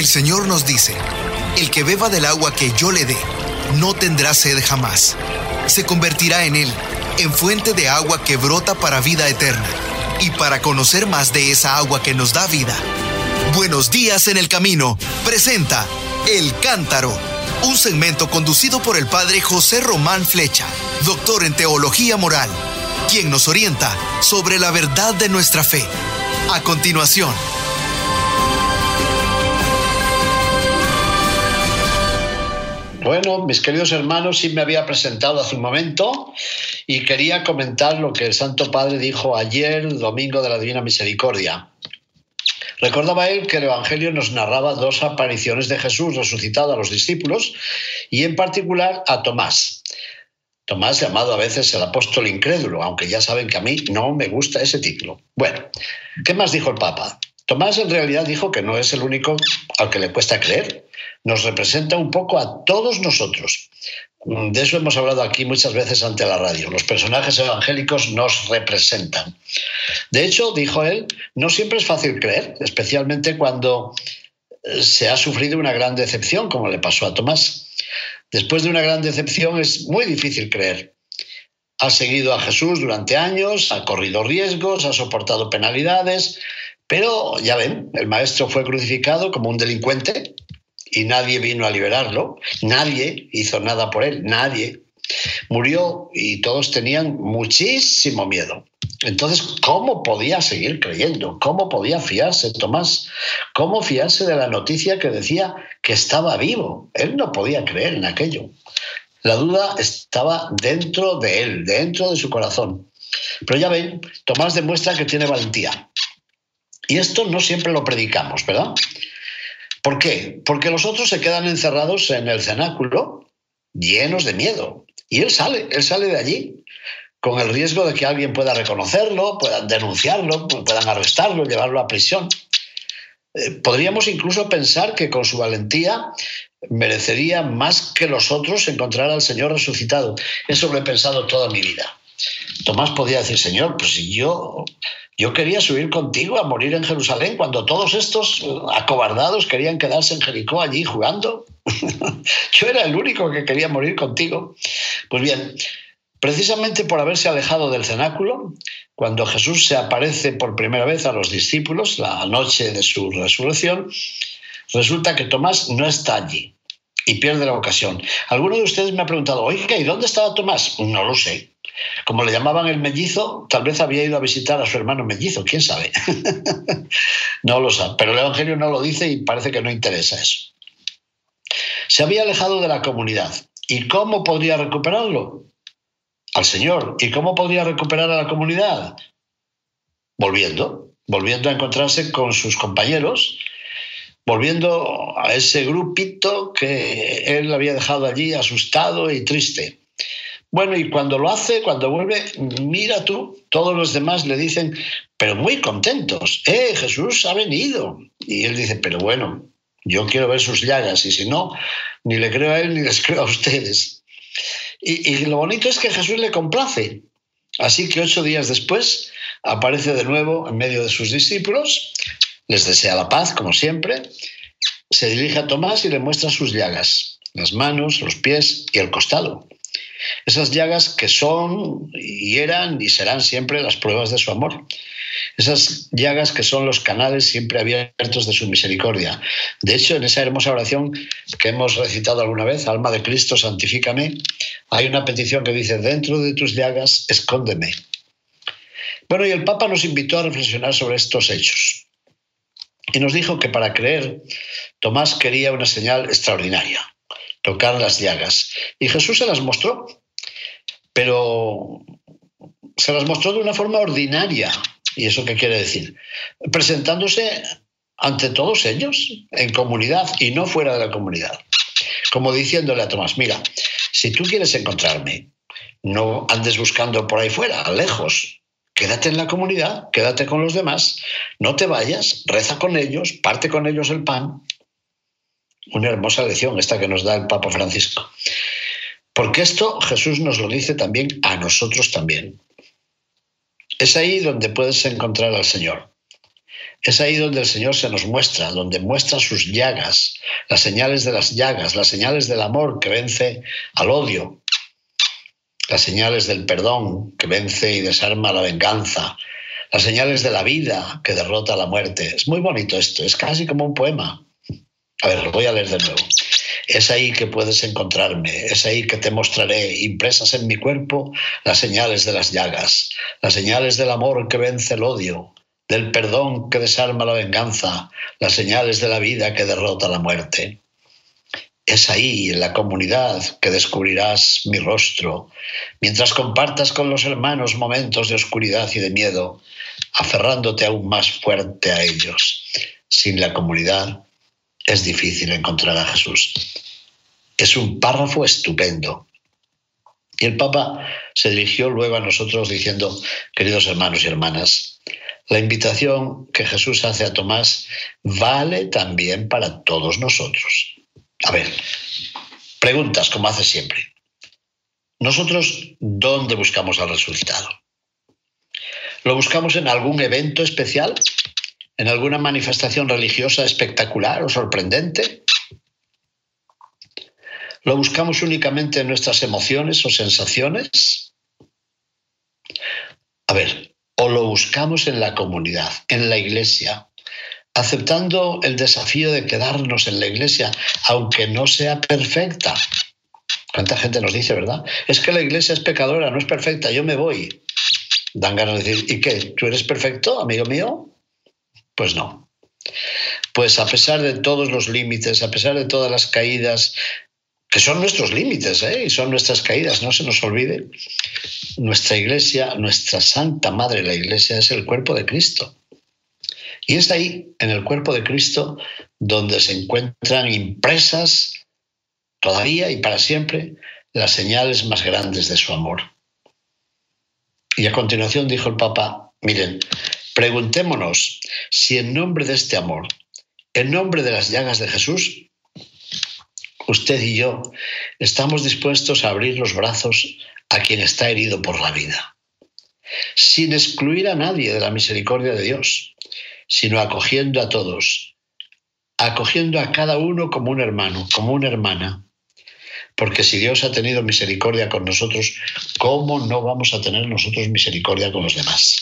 El Señor nos dice, el que beba del agua que yo le dé, no tendrá sed jamás. Se convertirá en él, en fuente de agua que brota para vida eterna. Y para conocer más de esa agua que nos da vida, Buenos días en el camino presenta El Cántaro, un segmento conducido por el padre José Román Flecha, doctor en teología moral, quien nos orienta sobre la verdad de nuestra fe. A continuación, Bueno, mis queridos hermanos, sí me había presentado hace un momento y quería comentar lo que el Santo Padre dijo ayer, domingo de la Divina Misericordia. Recordaba él que el Evangelio nos narraba dos apariciones de Jesús resucitado a los discípulos y en particular a Tomás. Tomás llamado a veces el apóstol incrédulo, aunque ya saben que a mí no me gusta ese título. Bueno, ¿qué más dijo el Papa? Tomás en realidad dijo que no es el único al que le cuesta creer. Nos representa un poco a todos nosotros. De eso hemos hablado aquí muchas veces ante la radio. Los personajes evangélicos nos representan. De hecho, dijo él, no siempre es fácil creer, especialmente cuando eh, se ha sufrido una gran decepción, como le pasó a Tomás. Después de una gran decepción es muy difícil creer. Ha seguido a Jesús durante años, ha corrido riesgos, ha soportado penalidades, pero ya ven, el maestro fue crucificado como un delincuente y nadie vino a liberarlo, nadie hizo nada por él, nadie. Murió y todos tenían muchísimo miedo. Entonces, ¿cómo podía seguir creyendo? ¿Cómo podía fiarse Tomás? ¿Cómo fiarse de la noticia que decía que estaba vivo? Él no podía creer en aquello. La duda estaba dentro de él, dentro de su corazón. Pero ya ven, Tomás demuestra que tiene valentía. Y esto no siempre lo predicamos, ¿verdad? ¿Por qué? Porque los otros se quedan encerrados en el cenáculo, llenos de miedo. Y él sale, él sale de allí, con el riesgo de que alguien pueda reconocerlo, puedan denunciarlo, puedan arrestarlo, llevarlo a prisión. Eh, podríamos incluso pensar que con su valentía merecería más que los otros encontrar al Señor resucitado. Eso lo he pensado toda mi vida. Tomás podía decir, Señor, pues si yo yo quería subir contigo a morir en Jerusalén cuando todos estos acobardados querían quedarse en Jericó allí jugando. Yo era el único que quería morir contigo. Pues bien, precisamente por haberse alejado del cenáculo, cuando Jesús se aparece por primera vez a los discípulos la noche de su resurrección, resulta que Tomás no está allí y pierde la ocasión. Alguno de ustedes me ha preguntado, oiga, ¿y dónde estaba Tomás? No lo sé. Como le llamaban el mellizo, tal vez había ido a visitar a su hermano mellizo, quién sabe. no lo sabe, pero el Evangelio no lo dice y parece que no interesa eso. Se había alejado de la comunidad. ¿Y cómo podría recuperarlo? Al Señor. ¿Y cómo podría recuperar a la comunidad? Volviendo, volviendo a encontrarse con sus compañeros, volviendo a ese grupito que él había dejado allí asustado y triste. Bueno, y cuando lo hace, cuando vuelve, mira tú, todos los demás le dicen, pero muy contentos, ¡eh, Jesús ha venido! Y él dice, pero bueno, yo quiero ver sus llagas, y si no, ni le creo a él ni les creo a ustedes. Y, y lo bonito es que Jesús le complace. Así que ocho días después aparece de nuevo en medio de sus discípulos, les desea la paz, como siempre, se dirige a Tomás y le muestra sus llagas, las manos, los pies y el costado. Esas llagas que son y eran y serán siempre las pruebas de su amor. Esas llagas que son los canales siempre abiertos de su misericordia. De hecho, en esa hermosa oración que hemos recitado alguna vez, Alma de Cristo, santifícame, hay una petición que dice, dentro de tus llagas, escóndeme. Bueno, y el Papa nos invitó a reflexionar sobre estos hechos. Y nos dijo que para creer, Tomás quería una señal extraordinaria tocar las llagas. Y Jesús se las mostró, pero se las mostró de una forma ordinaria. ¿Y eso qué quiere decir? Presentándose ante todos ellos, en comunidad y no fuera de la comunidad. Como diciéndole a Tomás, mira, si tú quieres encontrarme, no andes buscando por ahí fuera, lejos. Quédate en la comunidad, quédate con los demás, no te vayas, reza con ellos, parte con ellos el pan, una hermosa lección esta que nos da el Papa Francisco. Porque esto Jesús nos lo dice también a nosotros también. Es ahí donde puedes encontrar al Señor. Es ahí donde el Señor se nos muestra, donde muestra sus llagas, las señales de las llagas, las señales del amor que vence al odio, las señales del perdón que vence y desarma la venganza, las señales de la vida que derrota la muerte. Es muy bonito esto, es casi como un poema. A ver, lo voy a leer de nuevo. Es ahí que puedes encontrarme, es ahí que te mostraré, impresas en mi cuerpo, las señales de las llagas, las señales del amor que vence el odio, del perdón que desarma la venganza, las señales de la vida que derrota la muerte. Es ahí, en la comunidad, que descubrirás mi rostro, mientras compartas con los hermanos momentos de oscuridad y de miedo, aferrándote aún más fuerte a ellos. Sin la comunidad es difícil encontrar a Jesús. Es un párrafo estupendo. Y el Papa se dirigió luego a nosotros diciendo, queridos hermanos y hermanas, la invitación que Jesús hace a Tomás vale también para todos nosotros. A ver, preguntas como hace siempre. Nosotros, ¿dónde buscamos el resultado? ¿Lo buscamos en algún evento especial? ¿En alguna manifestación religiosa espectacular o sorprendente? ¿Lo buscamos únicamente en nuestras emociones o sensaciones? A ver, o lo buscamos en la comunidad, en la iglesia, aceptando el desafío de quedarnos en la iglesia, aunque no sea perfecta. ¿Cuánta gente nos dice, verdad? Es que la iglesia es pecadora, no es perfecta, yo me voy. Dan ganas de decir, ¿y qué? ¿Tú eres perfecto, amigo mío? Pues no. Pues a pesar de todos los límites, a pesar de todas las caídas, que son nuestros límites ¿eh? y son nuestras caídas, no se nos olvide, nuestra iglesia, nuestra Santa Madre, la iglesia, es el cuerpo de Cristo. Y es ahí, en el cuerpo de Cristo, donde se encuentran impresas todavía y para siempre las señales más grandes de su amor. Y a continuación dijo el Papa, miren, preguntémonos si en nombre de este amor, en nombre de las llagas de Jesús, usted y yo estamos dispuestos a abrir los brazos a quien está herido por la vida, sin excluir a nadie de la misericordia de Dios, sino acogiendo a todos, acogiendo a cada uno como un hermano, como una hermana. Porque si Dios ha tenido misericordia con nosotros, ¿cómo no vamos a tener nosotros misericordia con los demás?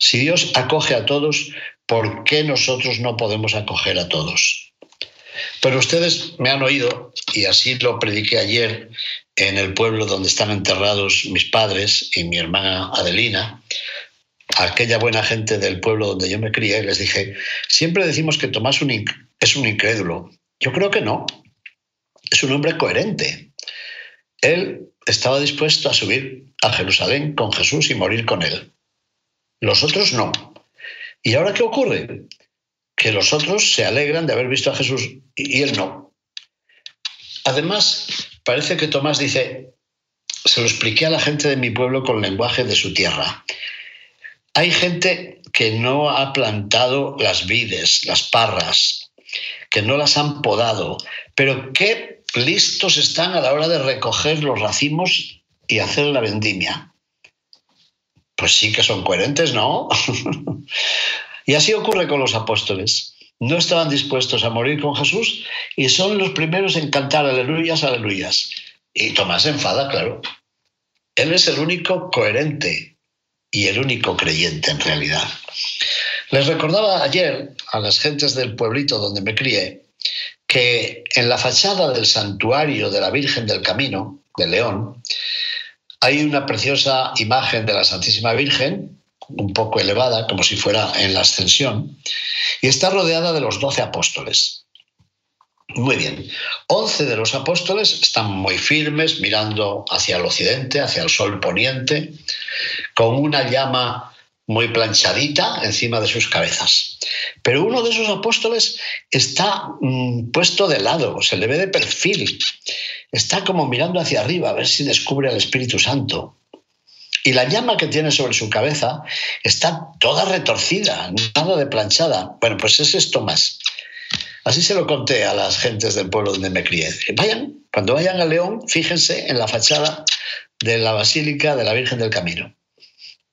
Si Dios acoge a todos, ¿por qué nosotros no podemos acoger a todos? Pero ustedes me han oído, y así lo prediqué ayer en el pueblo donde están enterrados mis padres y mi hermana Adelina, aquella buena gente del pueblo donde yo me crié, les dije, siempre decimos que Tomás es un incrédulo. Yo creo que no. Es un hombre coherente. Él estaba dispuesto a subir a Jerusalén con Jesús y morir con él. Los otros no. ¿Y ahora qué ocurre? Que los otros se alegran de haber visto a Jesús y él no. Además, parece que Tomás dice, se lo expliqué a la gente de mi pueblo con lenguaje de su tierra. Hay gente que no ha plantado las vides, las parras, que no las han podado, pero qué listos están a la hora de recoger los racimos y hacer la vendimia. Pues sí que son coherentes, ¿no? y así ocurre con los apóstoles. No estaban dispuestos a morir con Jesús y son los primeros en cantar aleluyas, aleluyas. Y Tomás se enfada, claro. Él es el único coherente, y el único creyente en realidad. Les recordaba ayer a las gentes del pueblito donde me crié que en la fachada del santuario de la Virgen del Camino de León hay una preciosa imagen de la Santísima Virgen, un poco elevada, como si fuera en la ascensión, y está rodeada de los doce apóstoles. Muy bien. Once de los apóstoles están muy firmes, mirando hacia el occidente, hacia el sol poniente, con una llama muy planchadita encima de sus cabezas. Pero uno de esos apóstoles está mm, puesto de lado, se le ve de perfil, está como mirando hacia arriba a ver si descubre al Espíritu Santo. Y la llama que tiene sobre su cabeza está toda retorcida, nada de planchada. Bueno, pues ese es Tomás. Así se lo conté a las gentes del pueblo donde me crié. Vayan, cuando vayan a León, fíjense en la fachada de la Basílica de la Virgen del Camino.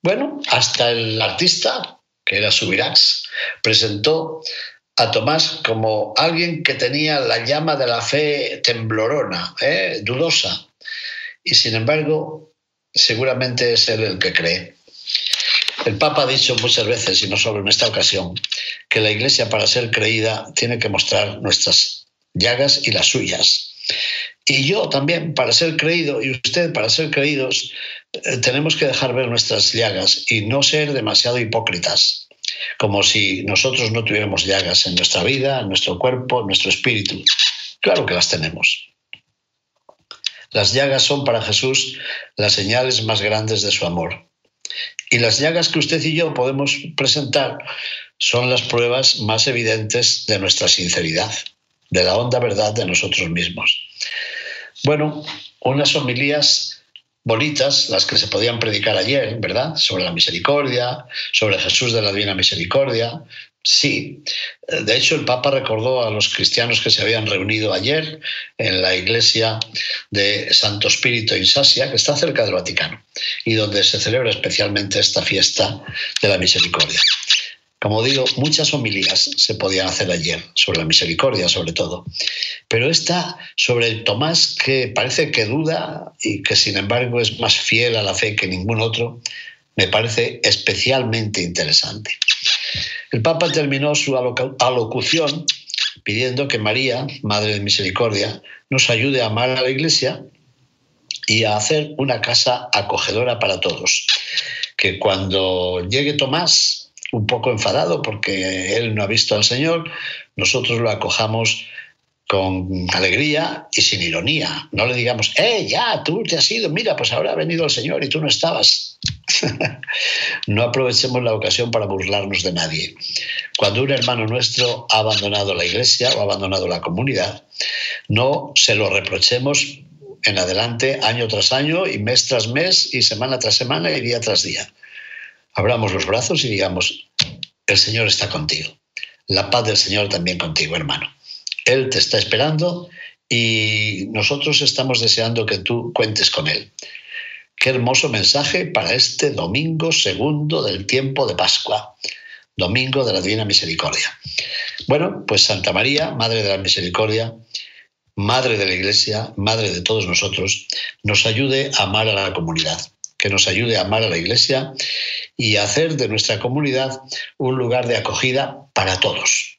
Bueno, hasta el artista que era Subirax, presentó a Tomás como alguien que tenía la llama de la fe temblorona, ¿eh? dudosa. Y sin embargo, seguramente es él el que cree. El Papa ha dicho muchas veces, y no solo en esta ocasión, que la Iglesia para ser creída tiene que mostrar nuestras llagas y las suyas. Y yo también, para ser creído, y usted para ser creídos, eh, tenemos que dejar ver nuestras llagas y no ser demasiado hipócritas, como si nosotros no tuviéramos llagas en nuestra vida, en nuestro cuerpo, en nuestro espíritu. Claro que las tenemos. Las llagas son para Jesús las señales más grandes de su amor. Y las llagas que usted y yo podemos presentar son las pruebas más evidentes de nuestra sinceridad, de la honda verdad de nosotros mismos. Bueno, unas homilías bonitas, las que se podían predicar ayer, ¿verdad? Sobre la misericordia, sobre Jesús de la Divina Misericordia. Sí, de hecho el Papa recordó a los cristianos que se habían reunido ayer en la iglesia de Santo Espíritu en Sasia, que está cerca del Vaticano, y donde se celebra especialmente esta fiesta de la misericordia. Como digo, muchas homilías se podían hacer ayer, sobre la misericordia sobre todo, pero esta sobre el Tomás que parece que duda y que sin embargo es más fiel a la fe que ningún otro, me parece especialmente interesante. El Papa terminó su alocución pidiendo que María, Madre de Misericordia, nos ayude a amar a la Iglesia y a hacer una casa acogedora para todos. Que cuando llegue Tomás, un poco enfadado porque él no ha visto al Señor, nosotros lo acojamos con alegría y sin ironía. No le digamos, eh, ya, tú te has ido, mira, pues ahora ha venido el Señor y tú no estabas. no aprovechemos la ocasión para burlarnos de nadie. Cuando un hermano nuestro ha abandonado la iglesia o ha abandonado la comunidad, no se lo reprochemos en adelante, año tras año, y mes tras mes, y semana tras semana, y día tras día abramos los brazos y digamos, el Señor está contigo. La paz del Señor también contigo, hermano. Él te está esperando y nosotros estamos deseando que tú cuentes con Él. Qué hermoso mensaje para este domingo segundo del tiempo de Pascua, domingo de la Divina Misericordia. Bueno, pues Santa María, Madre de la Misericordia, Madre de la Iglesia, Madre de todos nosotros, nos ayude a amar a la comunidad que nos ayude a amar a la Iglesia y a hacer de nuestra comunidad un lugar de acogida para todos.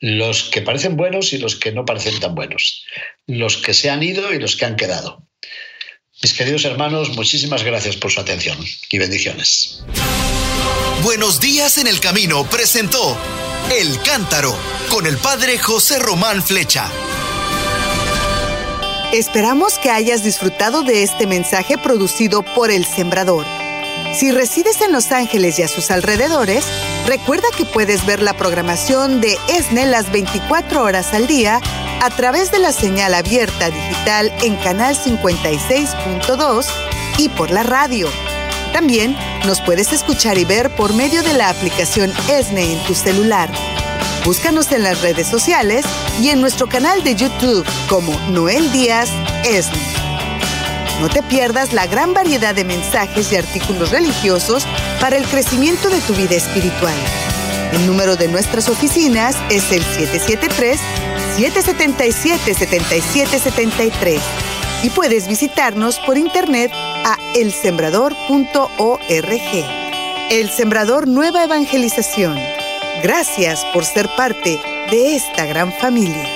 Los que parecen buenos y los que no parecen tan buenos. Los que se han ido y los que han quedado. Mis queridos hermanos, muchísimas gracias por su atención y bendiciones. Buenos días en el camino presentó El Cántaro con el padre José Román Flecha. Esperamos que hayas disfrutado de este mensaje producido por El Sembrador. Si resides en Los Ángeles y a sus alrededores, recuerda que puedes ver la programación de ESNE las 24 horas al día a través de la señal abierta digital en Canal 56.2 y por la radio. También nos puedes escuchar y ver por medio de la aplicación ESNE en tu celular. Búscanos en las redes sociales y en nuestro canal de YouTube como Noel Díaz ESNE. No te pierdas la gran variedad de mensajes y artículos religiosos para el crecimiento de tu vida espiritual. El número de nuestras oficinas es el 773-777-7773 y puedes visitarnos por internet a elsembrador.org. El Sembrador Nueva Evangelización Gracias por ser parte de esta gran familia.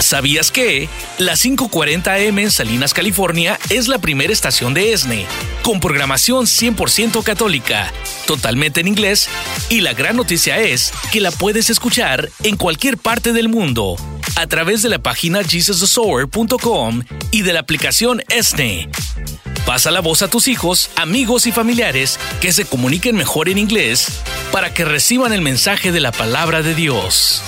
¿Sabías que? La 540M en Salinas, California es la primera estación de ESNE, con programación 100% católica, totalmente en inglés, y la gran noticia es que la puedes escuchar en cualquier parte del mundo, a través de la página jesusthesower.com y de la aplicación ESNE. Pasa la voz a tus hijos, amigos y familiares que se comuniquen mejor en inglés para que reciban el mensaje de la palabra de Dios.